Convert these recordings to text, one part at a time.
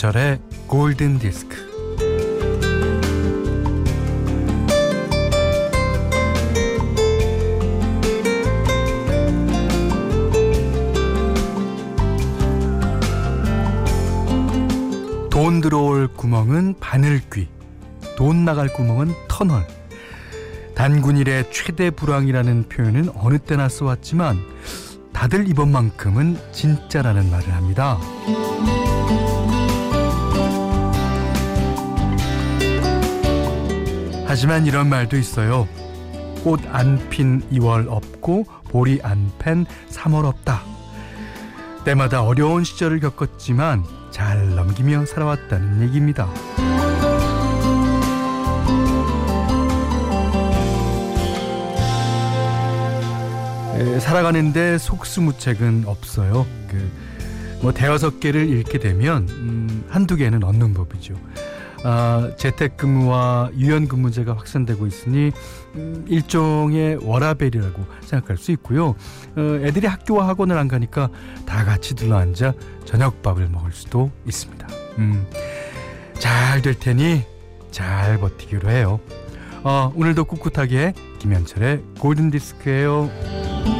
김현철의 골든 디스크. 돈 들어올 구멍은 바늘귀, 돈 나갈 구멍은 터널. 단군일의 최대 불황이라는 표현은 어느 때나 써왔지만 다들 이번만큼은 진짜라는 말을 합니다. 하지만 이런 말도 있어요. 꽃 안 핀 2월 없고 보리 안 팬 3월 없다. 때마다 어려운 시절을 겪었지만 잘 넘기며 살아왔다는 얘기입니다. 살아가는데 속수무책은 없어요. 그 뭐 대여섯 개를 읽게 되면 음, 한두 개는 얻는 법이죠. 아, 재택근무와 유연근무제가 확산되고 있으니 음, 일종의 워라벨이라고 생각할 수 있고요. 어, 애들이 학교와 학원을 안 가니까 다 같이 둘러앉아 저녁밥을 먹을 수도 있습니다. 음, 잘 될 테니 잘 버티기로 해요. 어, 오늘도 꿋꿋하게 김현철의 골든디스크예요.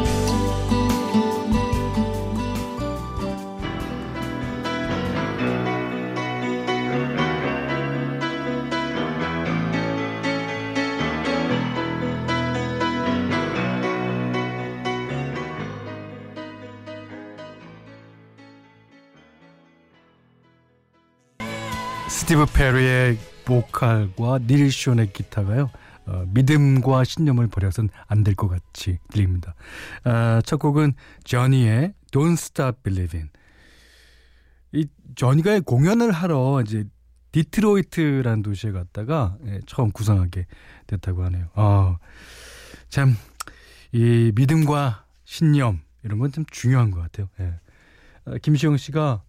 스티브 페리의 보컬과 닐 쇼의 기타가요. 어, 믿음과 신념을 버려선 안 될 것 같이 들립니다. 어, 첫 곡은 저니의 Don't Stop Believing. 이 저니가 공연을 하러 이제 디트로이트라는 도시에 갔다가 예, 처음 구상하게 됐다고 하네요. 아, 참, 이 믿음과 신념 이런 건좀 중요한 것 같아요. 예. 아, 김시영 씨가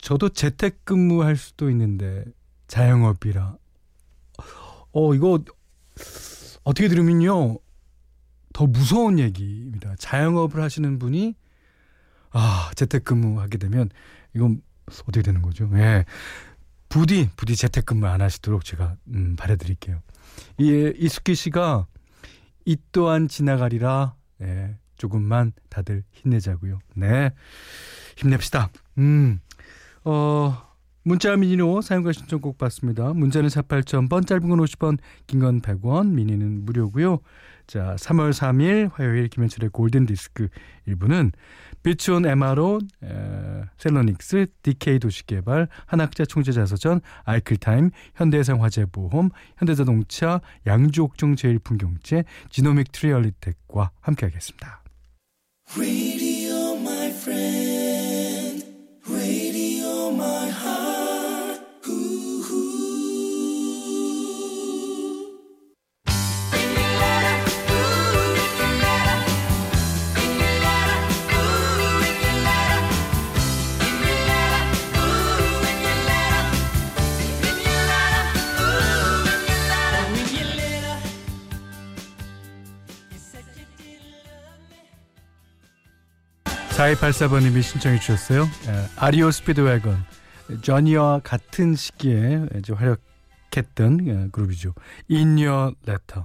저도 재택근무할 수도 있는데 자영업이라 어 이거 어떻게 들으면요 더 무서운 얘기입니다. 자영업을 하시는 분이 아 재택근무하게 되면 이건 어떻게 되는 거죠? 예. 부디 부디 재택근무 안 하시도록 제가 음, 바래드릴게요. 이 이숙기 씨가 이 또한 지나가리라. 예, 조금만 다들 힘내자고요. 네, 힘냅시다. 음. 어, 문자 미니로 사용과 신청곡 받습니다. 문자는 48,000번, 짧은 건 50원, 긴 건 100원, 미니는 무료고요. 자, 3월 3일 화요일 김현철의 골든 디스크 1부는 비츠온 MRO, 에, 셀러닉스, DK 도시개발, 한학자 총재자서전, 아이클타임, 현대해상 화재보험, 현대자동차, 양주옥종 제일풍경제, 지노믹 트리얼리텍과 함께하겠습니다. 사 2 8 4번님이 신청해 주셨어요. 예, 아리오 스피드웨건 저니와 같은 시기에 이제 활약했던 예, 그룹이죠. In Your Letter.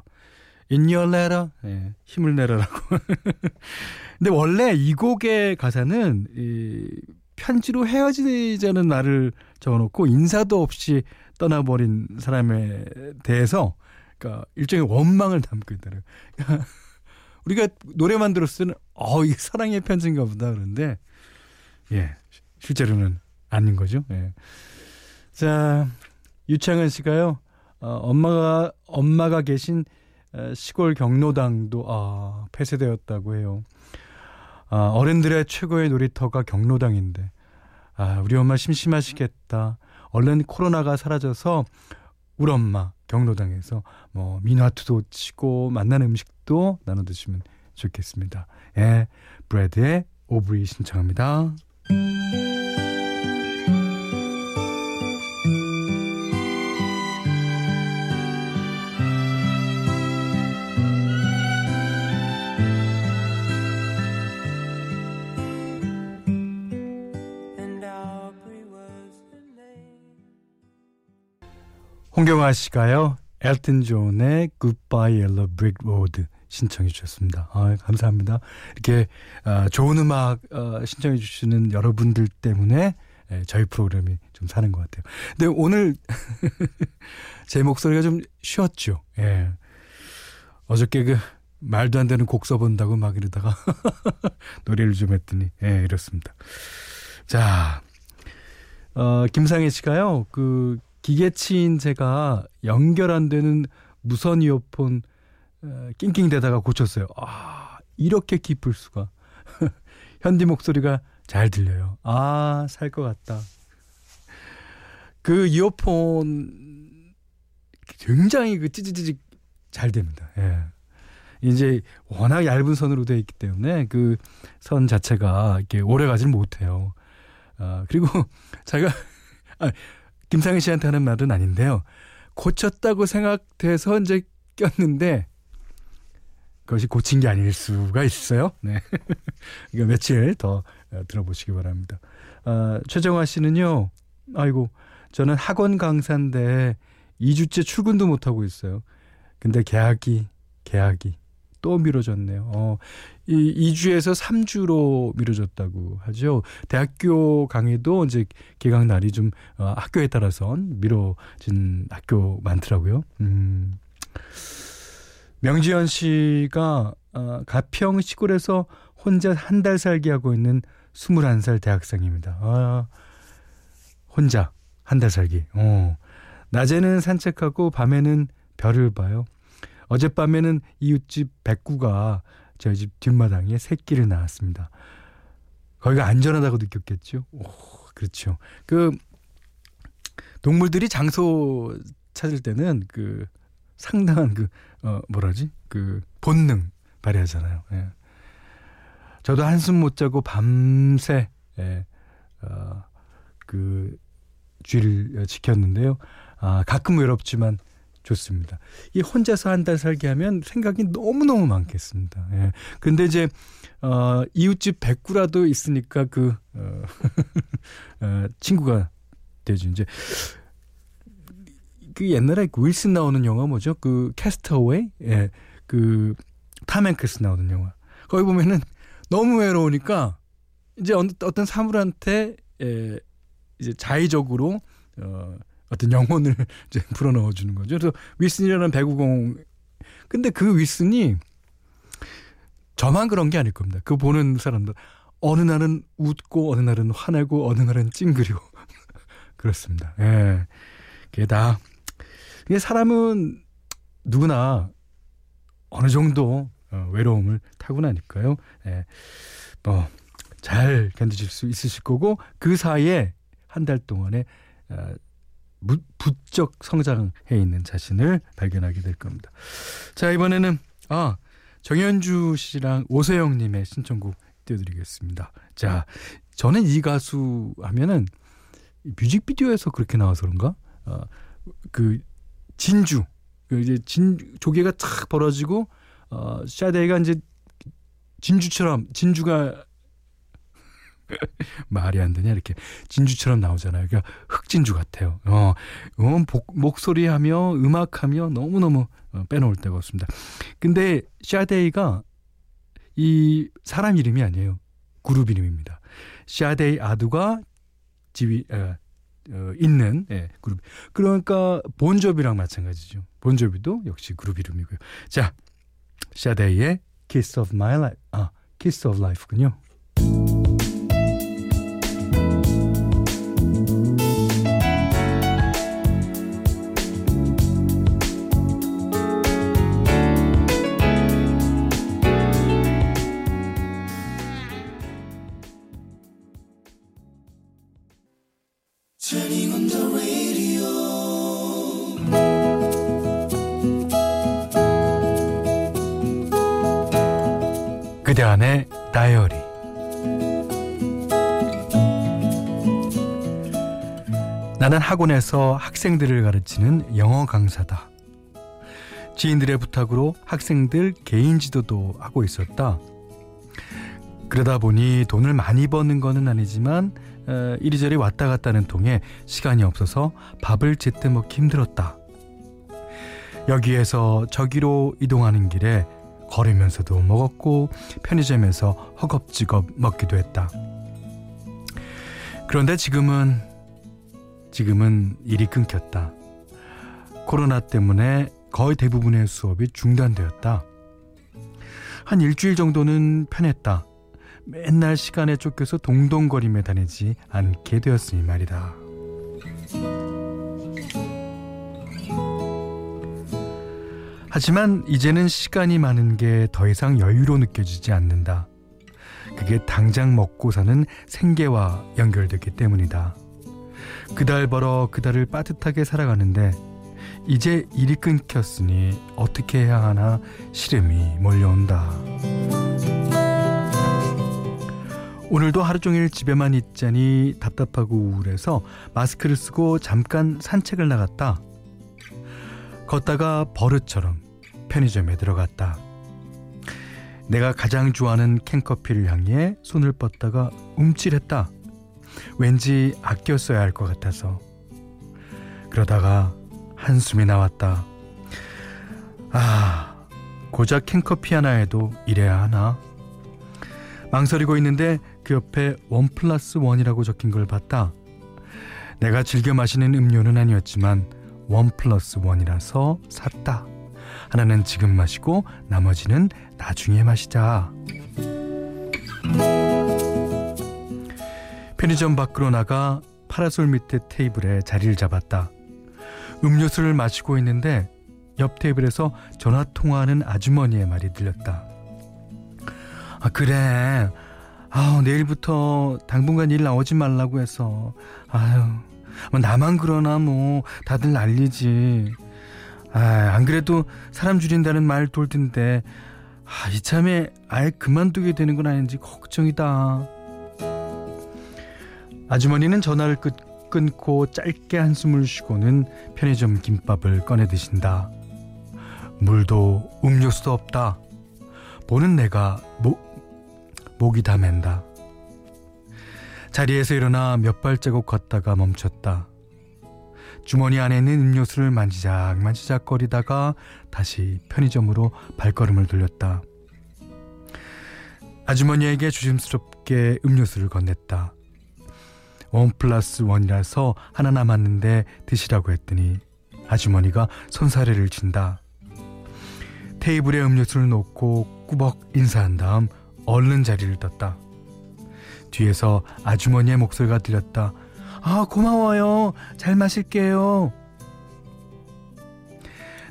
In Your Letter. 예, 힘을 내라라고. 근데 원래 이 곡의 가사는 이 편지로 헤어지자는 말을 적어놓고 인사도 없이 떠나버린 사람에 대해서 그러니까 일종의 원망을 담고 있다는. 우리가 노래만 들었을 때는 어 이게 사랑의 편지인가 보다 그런데 예 실제로는 아닌 거죠. 예. 자 유창은 씨가요 어, 엄마가 엄마가 계신 어, 시골 경로당도 아, 폐쇄되었다고 해요. 아, 어른들의 최고의 놀이터가 경로당인데 아, 우리 엄마 심심하시겠다. 얼른 코로나가 사라져서 우리 엄마 경로당에서 뭐 미나투도 치고 만나는 음식도 나눠 드시면 좋겠습니다. 예, 브래드의 오브리 신청합니다. 홍경아 씨가요. 엘튼 존의 Goodbye Yellow Brick Road 신청해 주셨습니다. 아, 감사합니다. 이렇게 아, 좋은 음악 어, 신청해 주시는 여러분들 때문에 예, 저희 프로그램이 좀 사는 것 같아요. 근데 오늘 제 목소리가 좀 쉬었죠. 예. 어저께 그 말도 안 되는 곡 써본다고 막 이러다가 노래를 좀 했더니 예, 이렇습니다. 자, 어, 김상혜 씨가요. 그 기계치인 제가 연결 안 되는 무선 이어폰 어, 낑낑대다가 고쳤어요. 아, 이렇게 깊을 수가. 현디 목소리가 잘 들려요. 아, 살 것 같다. 그 이어폰 굉장히 그 찌찌찌직 잘 됩니다. 예. 이제 워낙 얇은 선으로 되어 있기 때문에 그 선 자체가 이렇게 오래 가질 못해요. 아, 그리고 제가 아, 김상희 씨한테 하는 말은 아닌데요. 고쳤다고 생각돼서 이제 꼈는데 그것이 고친 게 아닐 수가 있어요. 네. 이거 며칠 더 어, 들어보시기 바랍니다. 아, 최정화 씨는요. 아이고 저는 학원 강사인데 2주째 출근도 못 하고 있어요. 근데 계약이 계약이 또 미뤄졌네요. 어, 이 2주에서 3주로 미뤄졌다고 하죠. 대학교 강의도 이제 개강 날이 좀 어, 학교에 따라선 미뤄진 학교 많더라고요. 음. 명지현 씨가 어, 가평 시골에서 혼자 한 달 살기 하고 있는 21살 대학생입니다. 아, 혼자 한 달 살기. 어. 낮에는 산책하고 밤에는 별을 봐요. 어젯밤에는 이웃집 백구가 저희 집 뒷마당에 새끼를 낳았습니다. 거기가 안전하다고 느꼈겠죠. 오, 그렇죠. 그 동물들이 장소 찾을 때는 그 상당한 그 어, 뭐라지 그 본능 발휘하잖아요. 예. 저도 한숨 못 자고 밤새 예, 어, 그 쥐를 지켰는데요. 아, 가끔 외롭지만 좋습니다. 이 혼자서 한 달 살게 하면 생각이 너무너무 많겠습니다. 예. 근데 이제, 어, 이웃집 백구라도 있으니까 그, 어, 어, 친구가 되죠. 이제, 그 옛날에 그 윌슨 나오는 영화 뭐죠? 그 캐스터웨이? 예. 그, 탐행크스 나오는 영화. 거기 보면은 너무 외로우니까 이제 어떤 사물한테, 예, 이제 자의적으로, 어, 어떤 영혼을 이제 불어넣어 주는 거죠. 그래서 윌슨이라는 배구공 근데 그 윌슨이 저만 그런 게 아닐 겁니다. 그 보는 사람들 어느 날은 웃고 어느 날은 화내고 어느 날은 찡그리고 그렇습니다. 예. 그게 다 이게 사람은 누구나 어느 정도 어, 외로움을 타고나니까요. 예. 뭐 잘 견디실 수 있으실 거고 그 사이에 한 달 동안에 어, 부쩍 성장해 있는 자신을 발견하게 될 겁니다. 자, 이번에는 아, 정현주 씨랑 오세영 님의 신청곡 띄워드리겠습니다. 자, 저는 이 가수 하면은 뮤직비디오에서 그렇게 나와서 그런가? 어, 그 진주 그 이제 진 조개가 탁 벌어지고 어 샤데이가 이제 진주처럼 진주가 말이 안 되냐 이렇게 진주처럼 나오잖아요. 그러니까 흑진주 같아요. 어, 어 복, 목소리 하며 음악하며 너무 너무 어, 빼놓을 데가 없습니다. 근데 샤데이가 이 사람 이름이 아니에요. 그룹 이름입니다. 샤데이 아두가 지휘 어, 어, 있는 예, 그룹. 그러니까 본조비랑 마찬가지죠. 본조비도 역시 그룹 이름이고요. 자, 샤데이의 Kiss of My Life. 아, Kiss of Life군요. 그대 안의 다이어리 나는 학원에서 학생들을 가르치는 영어 강사다. 지인들의 부탁으로 학생들 개인 지도도 하고 있었다. 그러다 보니 돈을 많이 버는 것은 아니지만 어, 이리저리 왔다 갔다 하는 통에 시간이 없어서 밥을 제때 먹기 힘들었다. 여기에서 저기로 이동하는 길에 걸으면서도 먹었고 편의점에서 허겁지겁 먹기도 했다. 그런데 지금은 지금은 일이 끊겼다. 코로나 때문에 거의 대부분의 수업이 중단되었다. 한 일주일 정도는 편했다. 맨날 시간에 쫓겨서 동동거리며 다니지 않게 되었으니 말이다. 하지만 이제는 시간이 많은 게 더 이상 여유로 느껴지지 않는다. 그게 당장 먹고 사는 생계와 연결됐기 때문이다. 그달 벌어 그달을 빠듯하게 살아가는데 이제 일이 끊겼으니 어떻게 해야 하나 시름이 몰려온다. 오늘도 하루 종일 집에만 있자니 답답하고 우울해서 마스크를 쓰고 잠깐 산책을 나갔다. 걷다가 버릇처럼 편의점에 들어갔다. 내가 가장 좋아하는 캔커피를 향해 손을 뻗다가 움찔했다. 왠지 아껴 써야 할 것 같아서. 그러다가 한숨이 나왔다. 아, 고작 캔커피 하나에도 이래야 하나? 망설이고 있는데 그 옆에 원 플러스 원이라고 적힌 걸 봤다. 내가 즐겨 마시는 음료는 아니었지만 원 플러스 원이라서 샀다. 하나는 지금 마시고 나머지는 나중에 마시자. 편의점 밖으로 나가 파라솔 밑에 테이블에 자리를 잡았다. 음료수를 마시고 있는데 옆 테이블에서 전화 통화하는 아주머니의 말이 들렸다. 아 그래. 아 내일부터 당분간 일 나오지 말라고 해서 아유 뭐 나만 그러나 뭐 다들 난리지. 아 안 그래도 사람 줄인다는 말 돌던데 아, 이참에 아예 그만두게 되는 건 아닌지 걱정이다. 아주머니는 전화를 끊, 끊고 짧게 한숨을 쉬고는 편의점 김밥을 꺼내 드신다. 물도 음료수도 없다. 보는 내가 목, 목이 다 맨다. 자리에서 일어나 몇 발자국 걷다가 멈췄다. 주머니 안에 있는 음료수를 만지작 만지작 거리다가 다시 편의점으로 발걸음을 돌렸다. 아주머니에게 조심스럽게 음료수를 건넸다. 원 플러스 원이라서 하나 남았는데 드시라고 했더니 아주머니가 손사래를 친다. 테이블에 음료수를 놓고 꾸벅 인사한 다음 얼른 자리를 떴다. 뒤에서 아주머니의 목소리가 들렸다. 아, 고마워요. 잘 마실게요.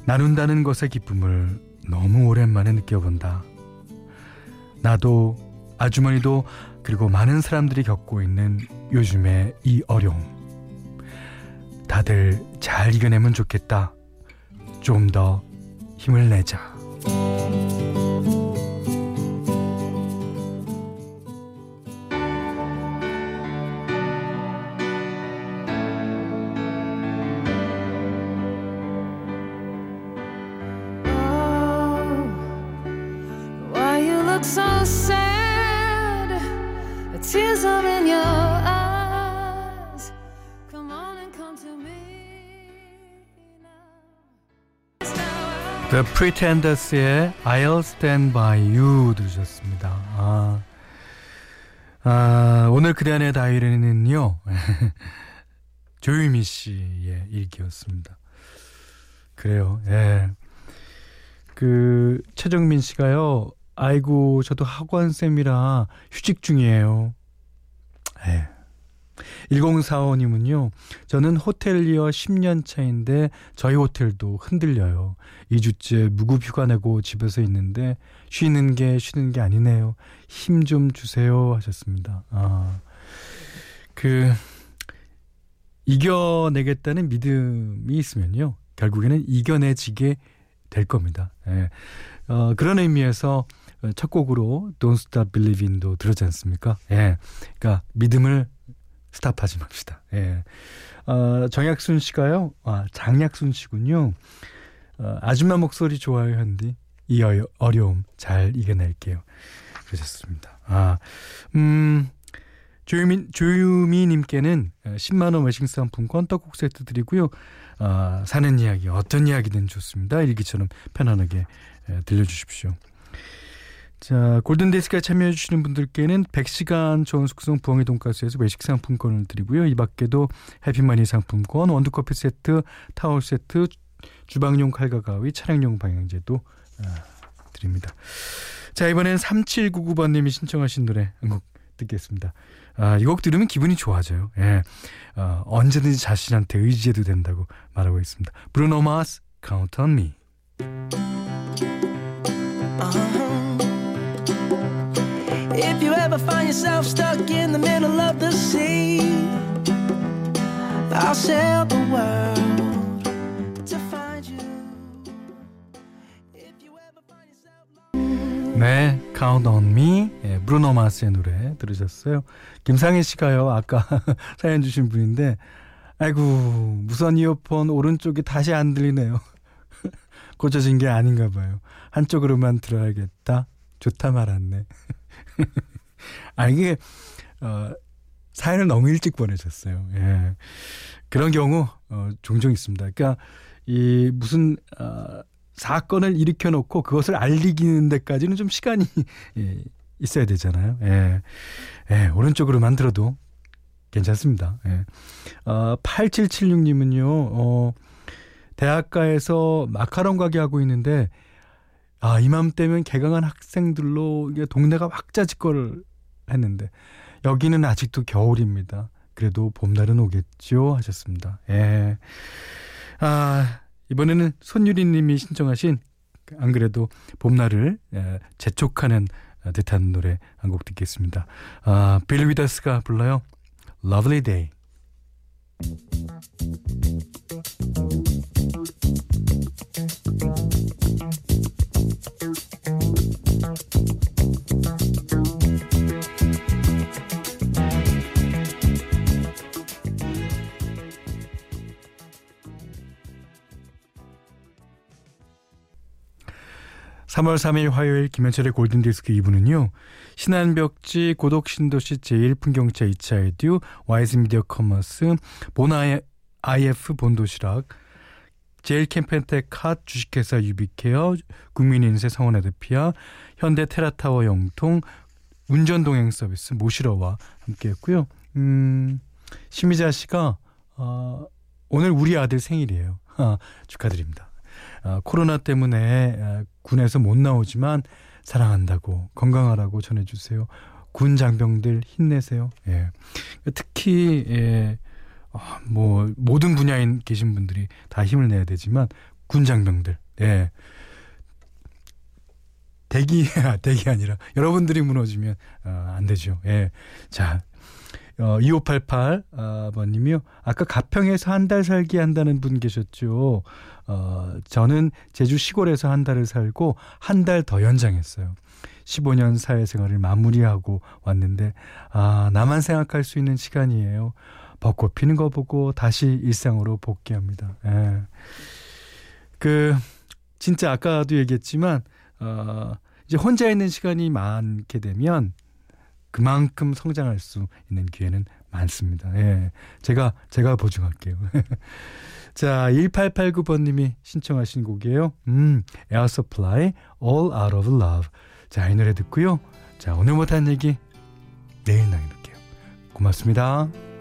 나눈다는 것의 기쁨을 너무 오랜만에 느껴본다. 나도 아주머니도 그리고 많은 사람들이 겪고 있는 요즘의 이 어려움. 다들 잘 이겨내면 좋겠다. 좀 더 힘을 내자. The Pretenders의 I'll Stand By You 들으셨습니다. 아, 아 오늘 그대 안의 다이어리는요 조유미 씨의 일기였습니다. 그래요. 예. 그 최정민 씨가요. 아이고 저도 학원 쌤이라 휴직 중이에요. 네. 1045님은요, 저는 호텔리어 10년 차인데 저희 호텔도 흔들려요. 2주째 무급 휴가 내고 집에서 있는데 쉬는 게 쉬는 게 아니네요. 힘 좀 주세요. 하셨습니다. 아, 그, 이겨내겠다는 믿음이 있으면요. 결국에는 이겨내지게 될 겁니다. 예. 어, 그런 의미에서 어, 첫 곡으로 Don't Stop Believing도 들었지 않습니까? 예. 그러니까 믿음을 스탑하지 맙시다. 예. 어, 정약순 씨가요. 아, 장약순 씨군요. 어, 아줌마 목소리 좋아요, 현디. 이 어, 어려움 잘 이겨낼게요. 그러셨습니다. 아, 음, 조유미, 조유미님께는 10만원 외식 상품권 떡국 세트 드리고요. 아, 사는 이야기, 어떤 이야기든 좋습니다. 일기처럼 편안하게 들려주십시오. 자, 골든데이스까지 참여해주시는 분들께는 100시간 좋은 숙성 부엉이 돈가스에서 외식 상품권을 드리고요. 이 밖에도 해피머니 상품권, 원두커피 세트, 타월 세트, 주방용 칼과 가위, 차량용 방향제도 아, 드립니다. 자, 이번엔 3799번님이 신청하신 노래 한 곡 듣겠습니다. 아, 이 곡 들으면 기분이 좋아져요. 예. 어, 언제든지 자신한테 의지해도 된다고 말하고 있습니다. 브루노 마스, Count on Me. You ever find yourself stuck in the middle of the sea, I'll sail the world 네, Count on Me, 예, 브루노 마스의 노래 들으셨어요. 김상희 씨가요, 아까 사연 주신 분인데, 아이고, 무선 이어폰 오른쪽이 다시 안 들리네요. 고쳐진 게 아닌가 봐요. 한쪽으로만 들어야겠다. 좋다 말았네. 아, 이게, 어, 사연을 너무 일찍 보내셨어요. 예. 그런 경우, 어, 종종 있습니다. 그러니까, 이, 무슨, 어, 사건을 일으켜 놓고 그것을 알리기는 데까지는 좀 시간이 예, 있어야 되잖아요. 예. 예, 오른쪽으로 만 들어도 괜찮습니다. 예. 어, 8776님은요, 어, 대학가에서 마카롱 가게 하고 있는데, 아, 이맘때면 개강한 학생들로 이게 동네가 확자짓거를 했는데 여기는 아직도 겨울입니다. 그래도 봄날은 오겠죠 하셨습니다. 예. 아, 이번에는 손유리 님이 신청하신 안 그래도 봄날을 예, 재촉하는 듯한 노래 한 곡 듣겠습니다. 아, 빌 위더스가 불러요. Lovely Day. 3월 3일 화요일 김현철의 골든디스크 2부는요. 신한벽지, 고독신도시 제1풍경차 2차 에듀, 와이즈미디어 커머스, 보나의 IF 본도시락, 제일캠펜텍 카 주식회사 유비케어, 국민인세 성원에드피아, 현대 테라타워 영통, 운전동행 서비스 모시러와 함께했고요. 음, 심희자 씨가 어, 오늘 우리 아들 생일이에요. 아, 축하드립니다. 아, 코로나 때문에 아, 군에서 못 나오지만 사랑한다고 건강하라고 전해주세요. 군 장병들 힘내세요. 예. 특히 예, 아, 뭐 모든 분야에 계신 분들이 다 힘을 내야 되지만 군 장병들 예. 대기 대기 아니라 여러분들이 무너지면 어, 안 되죠. 예. 자. 어, 2588 어, 번님이요. 아까 가평에서 한 달 살기 한다는 분 계셨죠. 어, 저는 제주 시골에서 한 달을 살고 한 달 더 연장했어요. 15년 사회생활을 마무리하고 왔는데 아 나만 생각할 수 있는 시간이에요. 벚꽃 피는 거 보고 다시 일상으로 복귀합니다. 예. 그 진짜 아까도 얘기했지만 어 이제 혼자 있는 시간이 많게 되면 그만큼 성장할 수 있는 기회는 많습니다. 예. 제가 제가 보증할게요. 자, 1889번님이 신청하신 곡이에요. 음, Air Supply, All Out of Love. 자, 이 노래 듣고요. 자, 오늘 못한 얘기 내일 나눠볼게요. 고맙습니다.